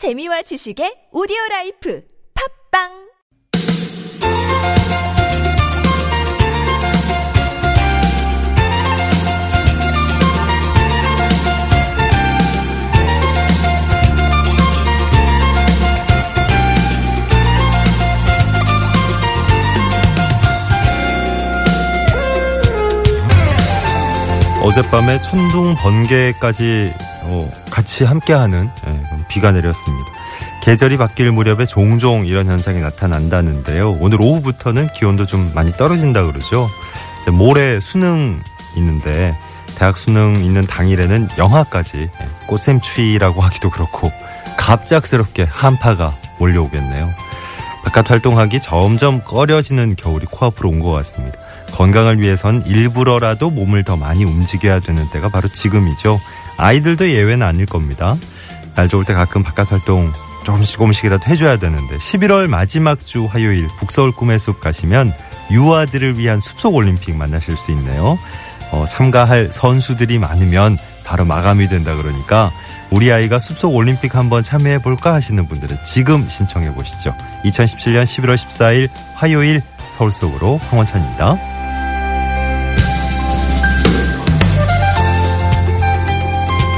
재미와 지식의 오디오 라이프 팝빵! 어젯밤에 천둥 번개까지 어, 같이 함께하는 예, 비가 내렸습니다. 계절이 바뀔 무렵에 종종 이런 현상이 나타난다는데요. 오늘 오후부터는 기온도 좀 많이 떨어진다 그러죠. 모레 수능 있는데 대학 수능 있는 당일에는 영하까지 예, 꽃샘추위라고 하기도 그렇고 갑작스럽게 한파가 몰려오겠네요. 바깥 활동하기 점점 꺼려지는 겨울이 코앞으로 온 것 같습니다. 건강을 위해선 일부러라도 몸을 더 많이 움직여야 되는 때가 바로 지금이죠. 아이들도 예외는 아닐 겁니다. 날 좋을 때 가끔 바깥 활동 조금씩 조금씩이라도 해줘야 되는데 11월 마지막 주 화요일 북서울 꿈의 숲 가시면 유아들을 위한 숲속 올림픽 만나실 수 있네요. 어, 참가할 선수들이 많으면 바로 마감이 된다 그러니까 우리 아이가 숲속 올림픽 한번 참여해 볼까 하시는 분들은 지금 신청해 보시죠. 2017년 11월 14일 화요일 서울 속으로 황원찬입니다.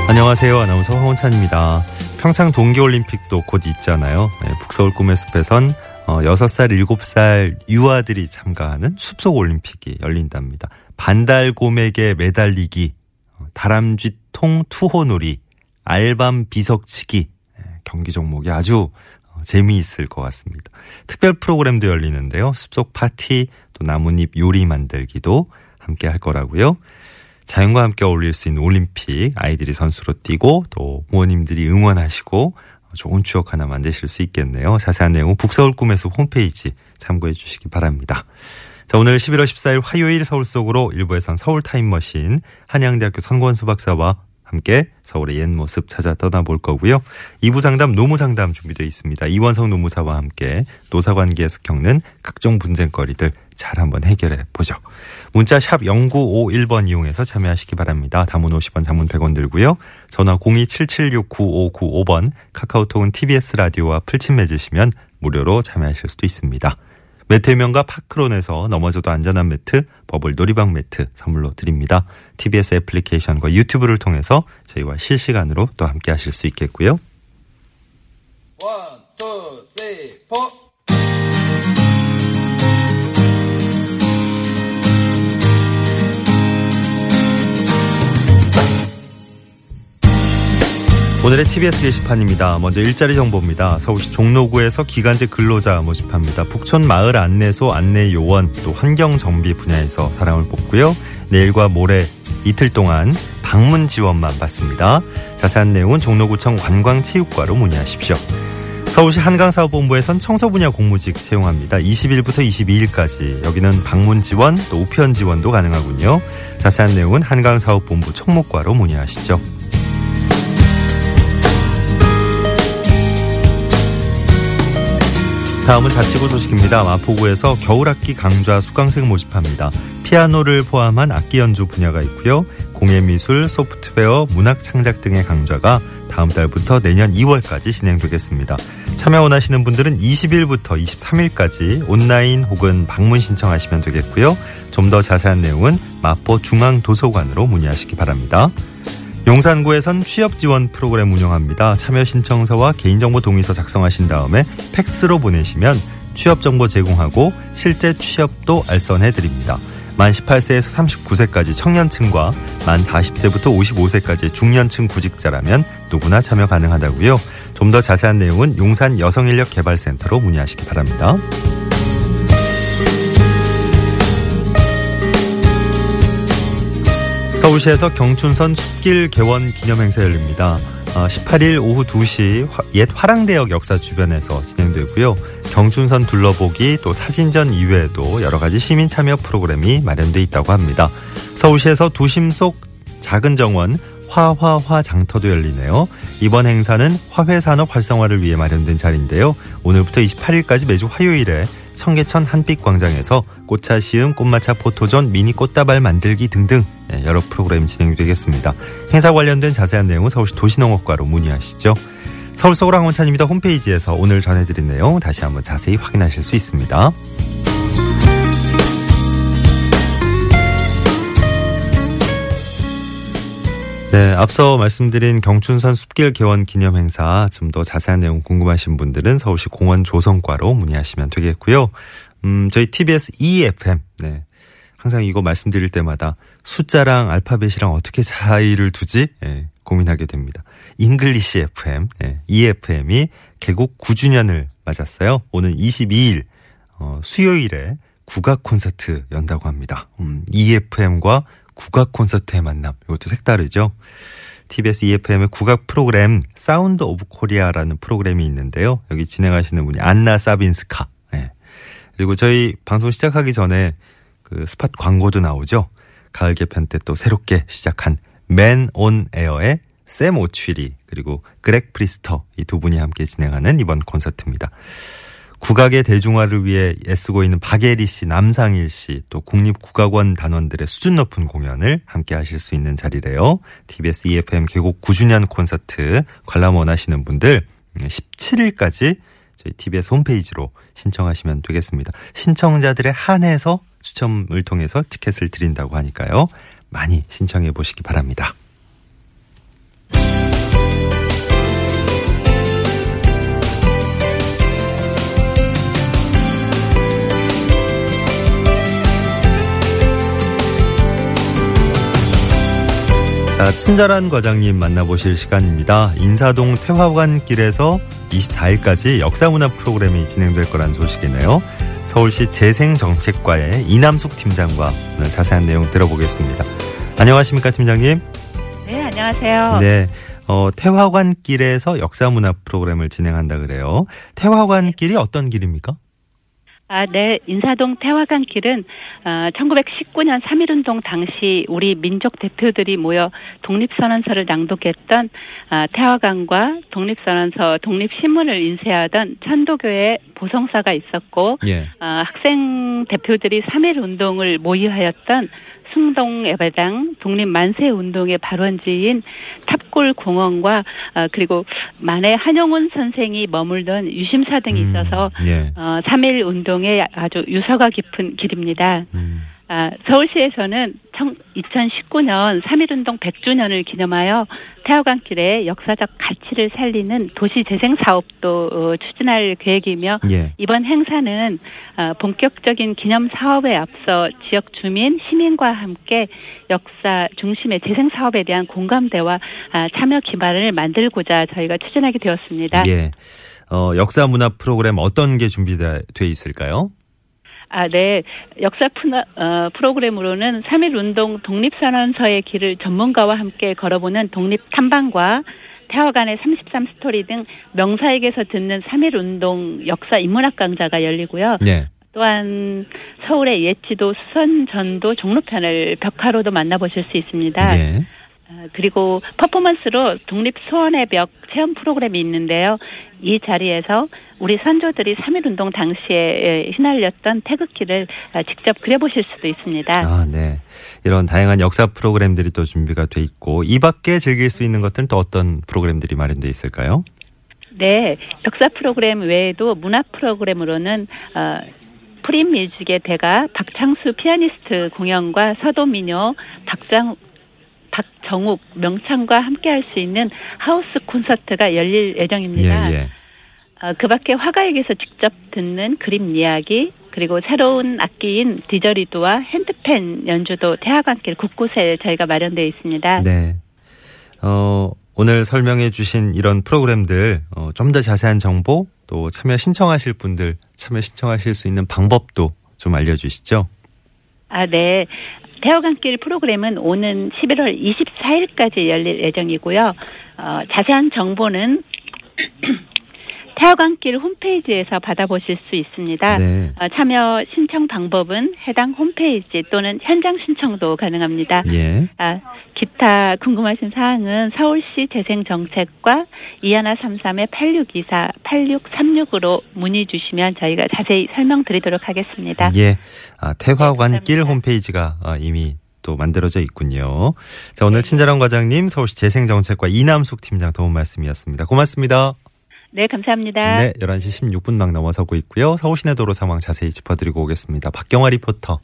안녕하세요. 아나운서 황원찬입니다. 평창 동계올림픽도 곧 있잖아요. 네, 북서울 꿈의 숲에선 6살, 7살 유아들이 참가하는 숲속 올림픽이 열린답니다. 반달곰에게 매달리기, 어, 다람쥐통 투호놀이, 알밤 비석치기 네, 경기 종목이 아주 어, 재미있을 것 같습니다. 특별 프로그램도 열리는데요. 숲속 파티, 또 나뭇잎 요리 만들기도 함께 할 거라고요. 자연과 함께 어울릴 수 있는 올림픽 아이들이 선수로 뛰고 또 부모님들이 응원하시고 좋은 추억 하나 만드실 수 있겠네요. 자세한 내용은 북서울 꿈에서 홈페이지 참고해 주시기 바랍니다. 자, 오늘 11월 14일 화요일 서울 속으로 일부에선 서울 타임머신 한양대학교 선권수 박사와 함께 서울의 옛 모습 찾아 떠나볼 거고요. 2부 상담 노무 상담 준비되어 있습니다. 이원성 노무사와 함께 노사관계에서 겪는 각종 분쟁거리들 잘 한번 해결해 보죠. 문자 샵 0951번 이용해서 참여하시기 바랍니다. 담은 50원, 장문 100원 들고요. 전화 027769595번, 카카오톡은 TBS 라디오와 풀친 맺으시면 무료로 참여하실 수도 있습니다. 매트명과 파크론에서 넘어져도 안전한 매트, 버블 놀이방 매트 선물로 드립니다. TBS 애플리케이션과 유튜브를 통해서 저희와 실시간으로 또 함께 하실 수 있겠고요. 1, 2, 3, 4 오늘의 TBS 게시판입니다. 먼저 일자리 정보입니다. 서울시 종로구에서 기간제 근로자 모집합니다. 북촌 마을 안내소 안내 요원 또 환경 정비 분야에서 사람을 뽑고요. 내일과 모레 이틀 동안 방문 지원만 받습니다. 자세한 내용은 종로구청 관광체육과로 문의하십시오. 서울시 한강사업본부에선 청소 분야 공무직 채용합니다. 20일부터 22일까지 여기는 방문 지원 또 우편 지원도 가능하군요. 자세한 내용은 한강사업본부 총무과로 문의하시죠. 다음은 자치구 소식입니다. 마포구에서 겨울학기 강좌 수강생 모집합니다. 피아노를 포함한 악기 연주 분야가 있고요. 공예미술, 소프트웨어, 문학 창작 등의 강좌가 다음 달부터 내년 2월까지 진행되겠습니다. 참여 원하시는 분들은 20일부터 23일까지 온라인 혹은 방문 신청하시면 되겠고요. 좀 더 자세한 내용은 마포 중앙도서관으로 문의하시기 바랍니다. 용산구에선 취업 지원 프로그램 운영합니다. 참여 신청서와 개인정보 동의서 작성하신 다음에 팩스로 보내시면 취업 정보 제공하고 실제 취업도 알선해 드립니다. 만 18세에서 39세까지 청년층과 만 40세부터 55세까지 중년층 구직자라면 누구나 참여 가능하다고요. 좀 더 자세한 내용은 용산 여성인력개발센터로 문의하시기 바랍니다. 서울시에서 경춘선 숲길 개원 기념행사 열립니다. 18일 어, 오후 2시 옛 화랑대역 역사 주변에서 진행되고요. 경춘선 둘러보기 또 사진전 이외에도 여러 가지 시민 참여 프로그램이 마련돼 있다고 합니다. 서울시에서 도심 속 작은 정원 화화화 장터도 열리네요. 이번 행사는 화훼 산업 활성화를 위해 마련된 자리인데요. 오늘부터 28일까지 매주 화요일에 청계천 한빛광장에서 꽃차 시음, 꽃마차 포토존, 미니 꽃다발 만들기 등등 예, 여러 프로그램 진행이 되겠습니다. 행사 관련된 자세한 내용은 서울시 도시농업과로 문의하시죠. 서울 서울 항원찬입니다. 홈페이지에서 오늘 전해드린 내용 다시 한번 자세히 확인하실 수 있습니다. 네, 앞서 말씀드린 경춘선 숲길 개원 기념 행사 좀 더 자세한 내용 궁금하신 분들은 서울시 공원 조성과로 문의하시면 되겠고요. 음, 저희 TBS EFM 네. 항상 이거 말씀드릴 때마다 숫자랑 알파벳이랑 어떻게 차이를 두지? 예, 고민하게 됩니다. English FM, 예, EFM이 개국 9주년을 맞았어요. 오는 22일 어, 수요일에 국악 콘서트 연다고 합니다. 음, EFM과 국악 콘서트의 만남. 이것도 색다르죠. TBS EFM의 국악 프로그램 Sound of Korea라는 프로그램이 있는데요. 여기 진행하시는 분이 안나 사빈스카. 네. 그리고 저희 방송 시작하기 전에 그 spot 광고도 나오죠. 가을 개편 때 또 새롭게 시작한 Men on Air의 샘 오취리 그리고 그렉 프리스터 이 두 분이 함께 진행하는 이번 콘서트입니다. 국악의 대중화를 위해 애쓰고 있는 박예리 씨, 남상일 씨, 또 국립국악원 단원들의 수준 높은 공연을 함께 하실 수 있는 자리래요. TBS EFM 개국 9주년 콘서트 관람 원하시는 분들 17일까지 저희 TBS 홈페이지로 신청하시면 되겠습니다. 신청자들의 한해서 추첨을 통해서 티켓을 드린다고 하니까요. 많이 신청해 보시기 바랍니다. 자, 친절한 과장님 만나보실 시간입니다. 인사동 태화관 길에서 24일까지 역사문화 프로그램이 진행될 거란 소식이네요. 서울시 재생정책과의 이남숙 팀장과 오늘 자세한 내용 들어보겠습니다. 안녕하십니까, 팀장님? 네, 안녕하세요. 네. 어, 태화관길에서 역사문화 프로그램을 진행한다 그래요. 태화관길이 어떤 길입니까? 아, 네. 인사동 태화강 길은 어, 1919년 3.1운동 당시 우리 민족 대표들이 모여 독립선언서를 낭독했던 어, 태화강과 독립선언서, 독립신문을 인쇄하던 천도교의 보성사가 있었고 예. 어, 학생 대표들이 3.1운동을 모의하였던 숭동 예배당 독립 만세 운동의 발원지인 탑골 공원과 어, 그리고 만해 한용운 선생이 머물던 유심사 등이 음, 있어서 예. 어, 3.1 운동에 아주 유서가 깊은 길입니다. 음, 아, 서울시에서는 2019년 3.1운동 100주년을 기념하여 태화강길의 역사적 가치를 살리는 도시 재생 사업도 어, 추진할 계획이며 예. 이번 행사는 어, 본격적인 기념 사업에 앞서 지역 주민, 시민과 함께 역사 중심의 재생 사업에 대한 공감대와 아, 참여 기반을 만들고자 저희가 추진하게 되었습니다. 예. 어, 역사 문화 프로그램 어떤 게 준비돼 있을까요? 아, 네. 역사 푸나, 어, 프로그램으로는 3.1 운동 독립선언서의 길을 전문가와 함께 걸어보는 독립 탐방과 태화관의 33 스토리 등 명사에게서 듣는 3.1 운동 역사 인문학 강좌가 열리고요. 예. 또한 서울의 옛지도 수선 전도 종로편을 벽화로도 만나보실 수 있습니다. 예. 어, 그리고 퍼포먼스로 독립 소원의 벽 체험 프로그램이 있는데요. 이 자리에서 우리 선조들이 3.1 운동 당시에 휘날렸던 태극기를 어, 직접 그려보실 수도 있습니다. 아, 네. 이런 다양한 역사 프로그램들이 또 준비가 돼 있고 이 밖에 즐길 수 있는 것들은 또 어떤 프로그램들이 마련돼 있을까요? 네, 역사 프로그램 외에도 문화 프로그램으로는 어, 프림 뮤직의 대가 박창수 피아니스트 공연과 서도민요, 박장 박정욱 명창과 함께할 수 있는 하우스 콘서트가 열릴 예정입니다. 예, 예. 어, 그 밖에 화가에게서 직접 듣는 그림 이야기, 그리고 새로운 악기인 디저리도와 핸드펜 연주도 태화관길 곳곳에 저희가 마련되어 있습니다. 네. 어, 오늘 설명해 주신 이런 프로그램들 어, 좀 더 자세한 정보 또 참여 신청하실 분들 참여 신청하실 수 있는 방법도 좀 알려주시죠. 아, 네. 태화강길 프로그램은 오는 11월 24일까지 열릴 예정이고요. 어, 자세한 정보는 태화강길 홈페이지에서 받아보실 수 있습니다. 네. 어, 참여 신청 방법은 해당 홈페이지 또는 현장 신청도 가능합니다. 예. 아, 기타 궁금하신 사항은 서울시 재생정책과 2133의 8624, 8636으로 문의 주시면 저희가 자세히 설명드리도록 하겠습니다. 예. 아, 태화관길 네. 홈페이지가 아, 이미 또 만들어져 있군요. 자, 오늘 친절한 과장님 서울시 재생정책과 이남숙 팀장 도움 말씀이었습니다. 고맙습니다. 네, 감사합니다. 네, 11시 16분 막 넘어서고 있고요. 서울 시내 도로 상황 자세히 짚어드리고 오겠습니다. 박경화 리포터.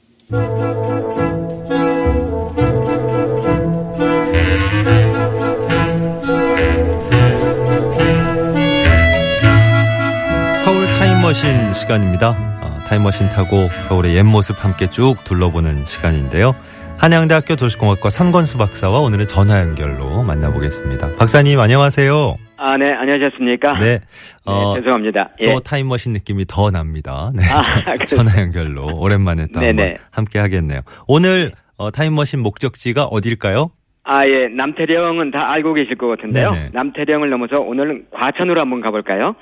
서울 타임머신 시간입니다. 어, 타임머신 타고 서울의 옛 모습 함께 쭉 둘러보는 시간인데요. 한양대학교 도시공학과 상건수 박사와 오늘은 전화 연결로 만나보겠습니다. 박사님 안녕하세요. 아, 네, 안녕하셨습니까? 네, 어, 네, 죄송합니다. 예. 또 타임머신 느낌이 더 납니다. 네, 아, 전-? 전화 연결로 오랜만에 또. 한번 함께 하겠네요. 오늘 어, 타임머신 목적지가 어딜까요? 아, 예, 남태령은 다 알고 계실 것 같은데요. 네네. 남태령을 넘어서 오늘은 과천으로 한번 가볼까요?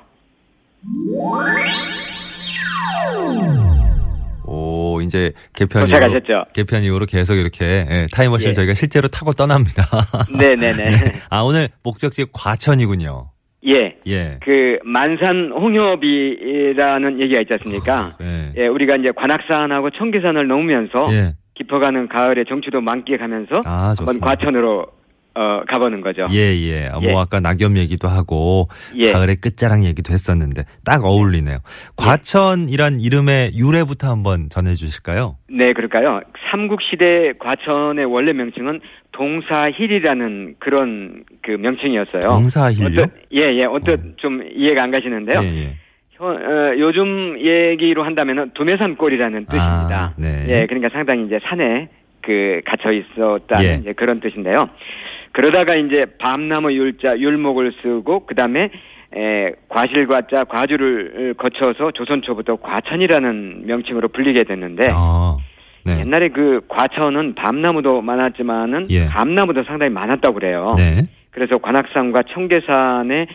오, 이제 개편 이후로, 도착하셨죠? 개편 이후로 계속 이렇게 예, 타임머신 예. 저희가 실제로 타고 떠납니다. 네네네. 네. 아, 오늘 목적지 과천이군요. 예. 예. 그 만산 홍협이라는 얘기가 있지 않습니까? 예. 예, 우리가 이제 관악산하고 청계산을 넘으면서 예. 깊어가는 가을의 정취도 만끽하면서 아, 한번. 과천으로 어, 가보는 거죠. 예, 예. 아, 뭐 예. 아까 낙엽 얘기도 하고 예. 가을의 끝자락 얘기도 했었는데 딱 어울리네요. 과천이란 이름의 유래부터 한번 전해 주실까요? 네, 그럴까요? 삼국 시대 과천의 원래 명칭은 동사힐이라는 그런 그 명칭이었어요. 동사힐요? 어떠- 예, 예. 어떻 좀 이해가 안 가시는데요. 예, 예. 현- 어, 요즘 얘기로 한다면은 두메산골이라는 뜻입니다. 아, 네. 예, 그러니까 상당히 이제 산에 그 갇혀 있었다는 예. 그런 뜻인데요. 그러다가 이제 밤나무 율자 율목을 쓰고 그다음에 에, 과실과자 과주를 거쳐서 조선 초부터 과천이라는 명칭으로 불리게 됐는데 아, 네. 옛날에 그 과천은 밤나무도 많았지만은 예. 감나무도 상당히 많았다고 그래요. 네. 그래서 관악산과 청계산에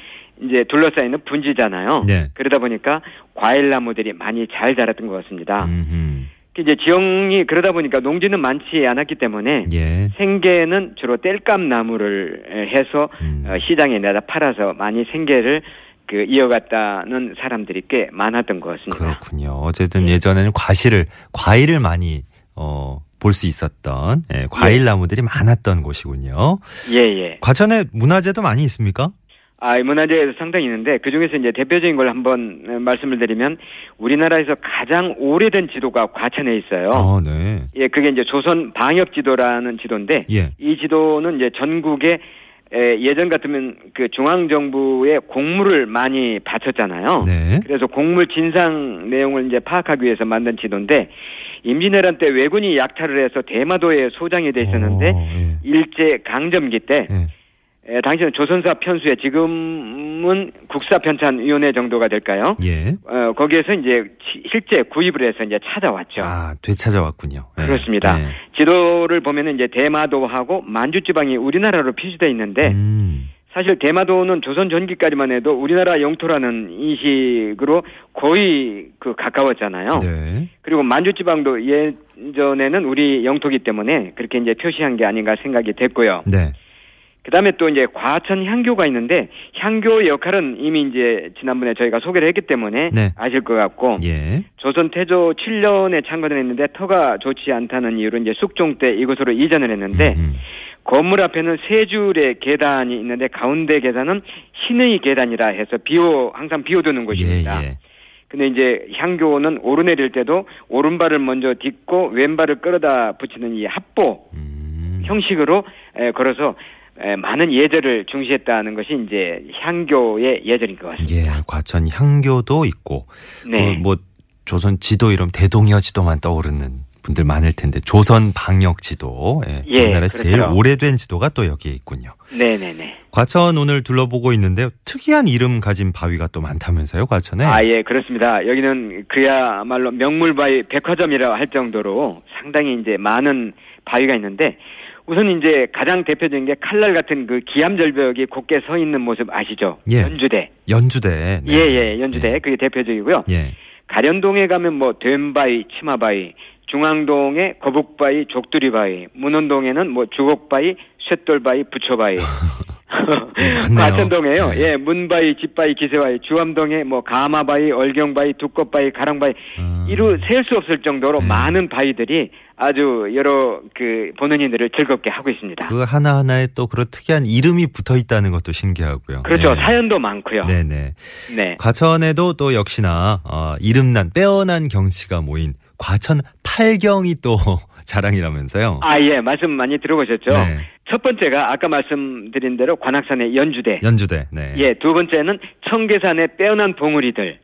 이제 둘러싸이는 분지잖아요. 네. 그러다 보니까 과일나무들이 많이 잘 자랐던 것 같습니다. 음흠. 이제 지형이 그러다 보니까 농지는 많지 않았기 때문에 예. 생계는 주로 땔감 나무를 해서 음. 어, 시장에 내다 팔아서 많이 생계를 그 이어갔다는 사람들이 꽤 많았던 것 같습니다. 그렇군요. 어쨌든 예. 예전에는 과실을 과일을 많이 어, 볼 수 있었던 예, 과일 나무들이 많았던 곳이군요. 예, 예. 과천에 문화재도 많이 있습니까? 아, 이 문화재에서 상당히 있는데 그 중에서 이제 대표적인 걸 한번 어, 말씀을 드리면 우리나라에서 가장 오래된 지도가 과천에 있어요. 어, 네. 예, 그게 이제 조선 방역 지도라는 지도인데 예. 이 지도는 이제 전국에 에, 예전 같으면 그 중앙 정부에 공물을 많이 바쳤잖아요. 네. 그래서 공물 진상 내용을 이제 파악하기 위해서 만든 지도인데 임진왜란 때 왜군이 약탈을 해서 대마도에 소장이 돼 있었는데 어, 예. 일제 강점기 때 예. 에, 당시는 조선사 편수에 지금은 국사편찬위원회 정도가 될까요? 예. 어, 거기에서 이제 치- 실제 구입을 해서 이제 찾아왔죠. 아, 되찾아왔군요. 예. 그렇습니다. 예. 지도를 보면은 이제 대마도하고 만주지방이 우리나라로 표시되어 있는데 음. 사실 대마도는 조선 전기까지만 해도 우리나라 영토라는 인식으로 거의 그 가까웠잖아요. 네. 그리고 만주지방도 예전에는 우리 영토기 때문에 그렇게 이제 표시한 게 아닌가 생각이 됐고요. 네. 그다음에 또 이제 과천 향교가 있는데 향교의 역할은 이미 이제 지난번에 저희가 소개를 했기 때문에 네. 아실 것 같고 예. 조선 태조 7년에 창건을 했는데 터가 좋지 않다는 이유로 이제 숙종 때 이곳으로 이전을 했는데 음. 건물 앞에는 세 줄의 계단이 있는데 가운데 계단은 신의 계단이라 해서 비오 항상 비워두는 곳입니다. 예, 예. 근데 이제 향교는 오르내릴 때도 오른발을 먼저 딛고 왼발을 끌어다 붙이는 이 합보 음. 형식으로 에, 걸어서 에, 많은 예절을 중시했다는 것이 이제 향교의 예절인 것 예, 같습니다. 과천 향교도 있고 네. 어, 뭐 조선 지도 이름 대동여 지도만 떠오르는 분들 많을 텐데 조선 방역 지도 예, 예, 우리나라에서 제일 그렇죠. 오래된 지도가 또 여기에 있군요. 네네네. 과천 오늘 둘러보고 있는데 특이한 이름 가진 바위가 또 많다면서요, 과천에? 아, 예, 그렇습니다. 여기는 그야말로 명물바위 백화점이라 할 정도로 상당히 이제 많은 바위가 있는데 우선 이제 가장 대표적인 게 칼날 같은 그 기암절벽이 곧게 서 있는 모습 아시죠? 예. 연주대. 연주대. 네. 예, 예, 연주대. 그게 대표적이고요. 예. 가련동에 가면 뭐 된바위, 치마바위, 중앙동에 거북바위, 족두리바위, 문원동에는 뭐 주곡바위, 쇳돌바위, 부처바위. 과천동에요. 네. 예, 문바위, 집바위, 기세바위, 주암동에 뭐 가마바위, 얼경바위, 두껍바위, 가랑바위 음. 이루 셀 수 없을 정도로 네. 많은 바위들이 아주 여러 그 보는 이들을 즐겁게 하고 있습니다. 그 하나 하나에 또 그런 특이한 이름이 붙어 있다는 것도 신기하고요. 그렇죠. 네. 사연도 많고요. 네. 네 네. 과천에도 또 역시나 어, 이름난 빼어난 경치가 모인 과천 팔경이 또 자랑이라면서요. 아, 예, 말씀 많이 들어보셨죠? 네. 첫 번째가 아까 말씀드린 대로 관악산의 연주대. 연주대. 네. 예, 두 번째는 청계산의 빼어난 봉우리들.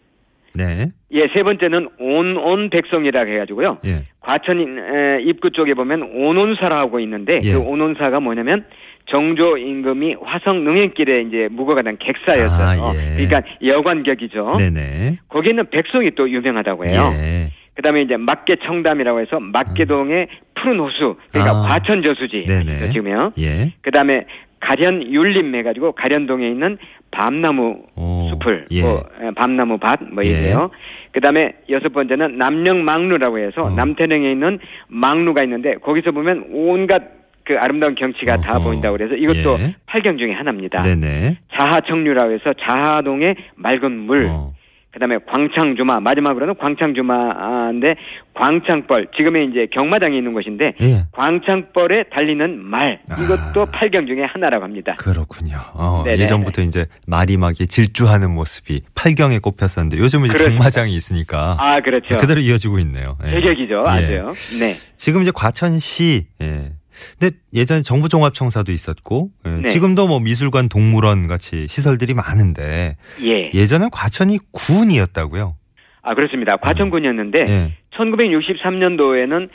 네. 예, 세 번째는 온온 백성이라고 해가지고요. 예. 과천 에, 입구 쪽에 보면 온온사라고 있는데 예. 그 온온사가 뭐냐면 정조 임금이 화성 능행길에 이제 묵어가던 객사였어요. 아, 예. 그러니까 여관격이죠. 네네. 거기는 백송이 또 유명하다고 해요. 예. 그다음에 이제 막계 청담이라고 해서 막계동의 푸른 호수 그러니까 아. 과천 저수지 네네. 지금요. 예. 그다음에 가련 율림 해가지고 가련동에 있는 밤나무 오, 숲을 예. 뭐 에, 밤나무 밭뭐 예. 이래요. 그다음에 여섯 번째는 남령 망루라고 해서 어. 남태릉에 있는 망루가 있는데 거기서 보면 온갖 그 아름다운 경치가 다 어허. 보인다고 그래서 이것도 예. 팔경 중에 하나입니다. 네네. 자하청류라고 해서 자하동의 맑은 물. 어. 그다음에 광창주마 마지막으로는 광창주마인데 광창벌 지금의 이제 경마장이 있는 곳인데 예. 광창벌에 달리는 말 이것도 아. 팔경 중에 하나라고 합니다. 그렇군요. 어. 예전부터 이제 말이 막 질주하는 모습이 팔경에 꼽혔었는데 요즘은 이제 그렇습니다. 경마장이 있으니까 아 그렇죠. 그대로 이어지고 있네요. 예. 대격이죠 예. 아주요. 네. 지금 이제 과천시 예. 근데 예전에 정부 종합청사도 있었고 예, 네. 지금도 뭐 미술관, 동물원 같이 시설들이 많은데 예. 예전에 과천이 군이었다고요. 아 그렇습니다. 과천군이었는데 예. 1963년도에는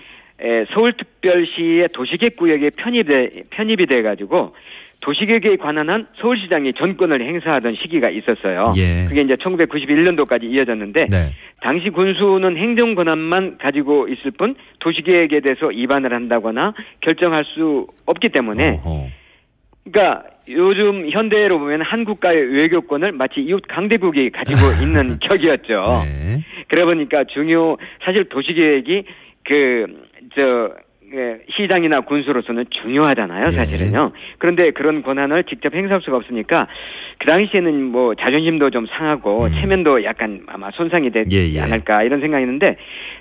서울특별시의 도시계획 구역에 편입돼 편입이 돼 가지고 도시계획에 관한 한 서울시장이 전권을 행사하던 시기가 있었어요. 예. 그게 이제 1991년도까지 이어졌는데 네. 당시 군수는 행정 권한만 가지고 있을 뿐 도시계획에 대해서 위반을 한다거나 결정할 수 없기 때문에 어허. 그러니까 요즘 현대로 보면 한국과의 외교권을 마치 이웃 강대국이 가지고 있는 격이었죠. 네. 그래 보니까 중요 사실 도시계획이 그저 시장이나 군수로서는 중요하잖아요, 예. 사실은요. 그런데 그런 권한을 직접 행사할 수가 없으니까 그 당시에는 뭐 자존심도 좀 상하고 음. 체면도 약간 아마 손상이 되지 예, 예. 않을까 이런 생각이 있는데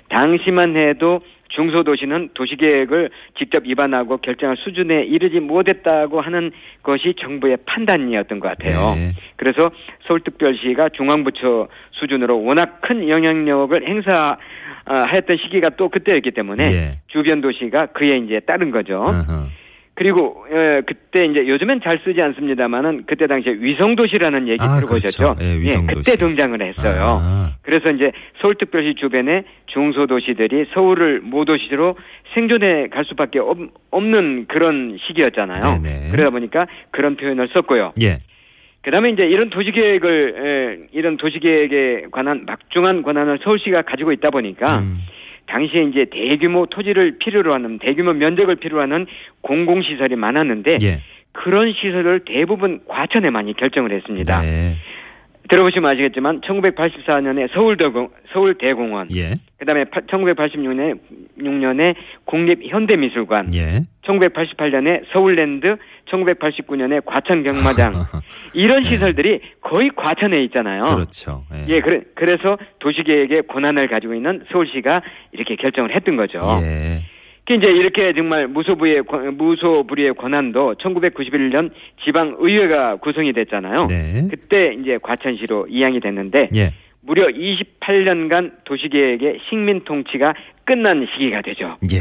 당시만 해도 중소도시는 도시계획을 직접 위반하고 결정할 수준에 이르지 못했다고 하는 것이 정부의 판단이었던 것 같아요. 네. 그래서 서울특별시가 중앙부처 수준으로 워낙 큰 영향력을 행사하였던 시기가 또 그때였기 때문에 예. 주변 도시가 그에 이제 따른 거죠. 어허. 그리고 에, 그때 이제 요즘엔 잘 쓰지 않습니다만은 그때 당시에 위성도시라는 얘기 아, 들어보셨죠? 그렇죠. 예, 위성도시. 그때 등장을 했어요. 아. 그래서 이제 서울특별시 주변의 중소도시들이 서울을 모도시로 생존해 갈 수밖에 없, 는 그런 시기였잖아요. 네네. 그러다 보니까 그런 표현을 썼고요. 예. 그다음에 이제 이런 도시계획을 에, 이런 도시계획에 관한 막중한 권한을 서울시가 가지고 있다 보니까 음. 당시에 이제 대규모 토지를 필요로 하는 대규모 면적을 필요로 하는 공공시설이 많았는데 예. 그런 시설을 대부분 과천에 많이 결정을 했습니다. 네. 들어보시면 아시겠지만 1984년에 서울대공 서울대공원, 예. 그다음에 1986년에 6년에 국립현대미술관, 예. 1988년에 서울랜드, 1989년에 과천 경마장 이런 시설들이 거의 과천에 있잖아요. 그렇죠. 예, 그래, 그래서 도시계획의 권한을 가지고 있는 서울시가 이렇게 결정을 했던 거죠. 예. 그 이제 이렇게 정말 무소부의 권- 무소불위의 권한도 1991년 지방 의회가 구성이 됐잖아요. 네. 그때 이제 과천시로 이양이 됐는데 예. 무려 28년간 도시계획의 식민 통치가 끝난 시기가 되죠. 예.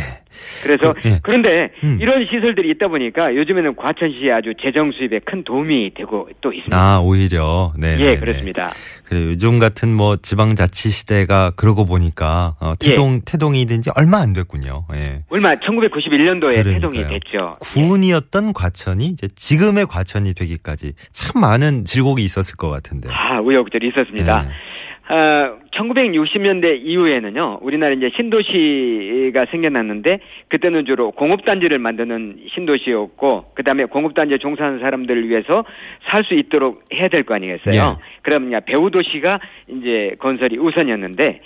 그래서 그, 예. 그런데 음. 이런 시설들이 있다 보니까 요즘에는 과천시에 아주 재정 수입에 큰 도움이 되고 또 있습니다. 아, 오히려. 네. 예, 네, 네. 그렇습니다. 그래 요즘 같은 뭐 지방자치 시대가 그러고 보니까 어, 태동 태동이 된지 얼마 안 됐군요. 예. 얼마 1991년도에 그러니까요. 태동이 됐죠. 군이었던 과천이 이제 지금의 과천이 되기까지 참 많은 질곡이 있었을 것 같은데. 아, 우여곡절이 있었습니다. 네. 아, 1960년대 이후에는요, 우리나라 이제 신도시가 생겨났는데, 그때는 주로 공업단지를 만드는 신도시였고, 그 다음에 공업단지에 종사하는 사람들을 위해서 살 수 있도록 해야 될 거 아니겠어요? 예. 그러면 배우도시가 이제 건설이 우선이었는데,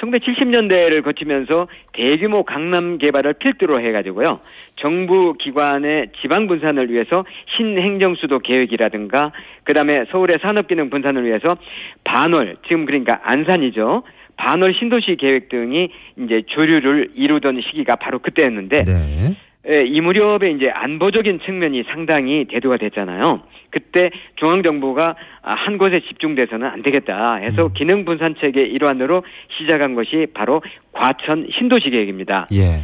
1970년대를 거치면서 대규모 강남 개발을 필두로 해가지고요. 정부 기관의 지방 분산을 위해서 신행정수도 계획이라든가, 그 다음에 서울의 산업기능 분산을 위해서 반월, 지금 그러니까 안산이죠. 반월 신도시 계획 등이 이제 조류를 이루던 시기가 바로 그때였는데, 네. 예, 이 무렵에 이제 안보적인 측면이 상당히 대두가 됐잖아요. 그때 중앙정부가 아, 한 곳에 집중돼서는 안 되겠다 해서 음. 기능 분산책의 일환으로 시작한 것이 바로 과천 신도시 계획입니다. 예.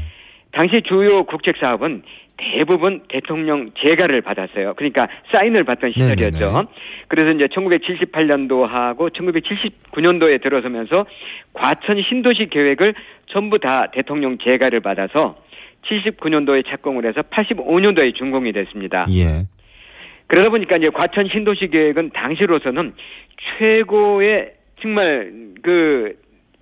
당시 주요 국책 사업은 대부분 대통령 재가를 받았어요. 그러니까 사인을 받던 시절이었죠. 네네네. 그래서 이제 1978년도하고 1979년도에 들어서면서 과천 신도시 계획을 전부 다 대통령 재가를 받아서 79년도에 착공을 해서 85년도에 준공이 됐습니다. 예. 그러다 보니까 이제 과천 신도시 계획은 당시로서는 최고의 정말 그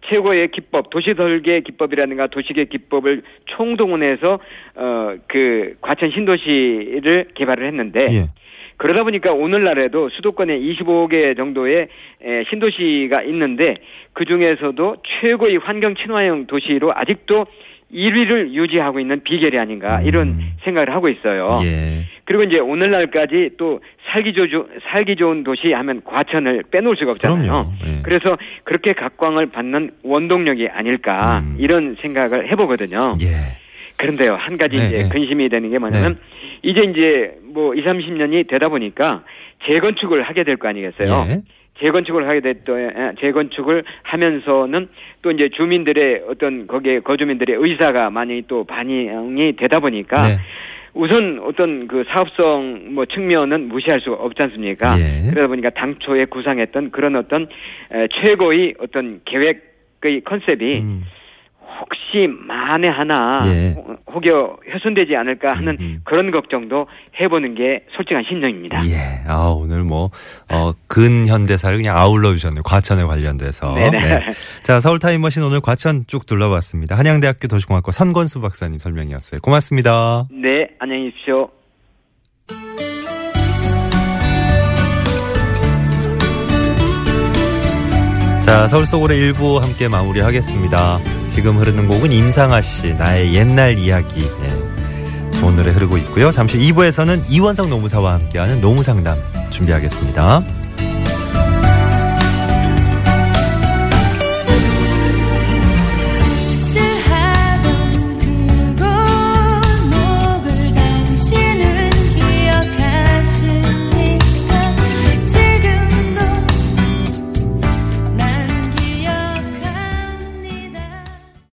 최고의 기법, 도시 설계 기법이라든가 도시계 기법을 총동원해서 어 그 과천 신도시를 개발을 했는데 예. 그러다 보니까 오늘날에도 수도권에 25개 정도의 에, 신도시가 있는데 그 중에서도 최고의 환경 친화형 도시로 아직도 1위를 유지하고 있는 비결이 아닌가 이런 음. 생각을 하고 있어요. 예. 그리고 이제 오늘날까지 또 살기 조 살기 좋은 도시 하면 과천을 빼놓을 수가 없잖아요. 예. 그래서 그렇게 각광을 받는 원동력이 아닐까 음. 이런 생각을 해보거든요. 예. 그런데요 한 가지 네, 이제 네. 근심이 되는 게 뭐냐면 이제 이제 뭐 2, 30년이 되다 보니까 재건축을 하게 될 거 아니겠어요. 예. 재건축을 하게 됐던 재건축을 하면서는 또 이제 주민들의 어떤 거기에 거주민들의 의사가 많이 또 반영이 되다 보니까 네. 우선 어떤 그 사업성 뭐 측면은 무시할 수가 없지 않습니까? 예. 그러다 보니까 당초에 구상했던 그런 어떤 에, 최고의 어떤 계획의 컨셉이 음. 혹시 만에 하나 예. 혹- 혹여 훼손되지 않을까 하는 음, 음. 그런 걱정도 해보는 게 솔직한 심정입니다. 예. 아, 오늘 뭐, 어, 근현대사를 그냥 아울러 주셨네요. 과천에 관련돼서. 네네. 네. 자, 서울 타임머신 오늘 과천 쭉 둘러봤습니다. 한양대학교 도시공학과 선권수 박사님 설명이었어요. 고맙습니다. 네, 안녕히 계십시오. 자, 서울 속으로 일부 함께 마무리하겠습니다. 지금 흐르는 곡은 임상아 씨, 나의 옛날 이야기. 예. 좋은 노래 흐르고 있고요. 잠시 2부에서는 이원석 노무사와 함께하는 노무상담 준비하겠습니다.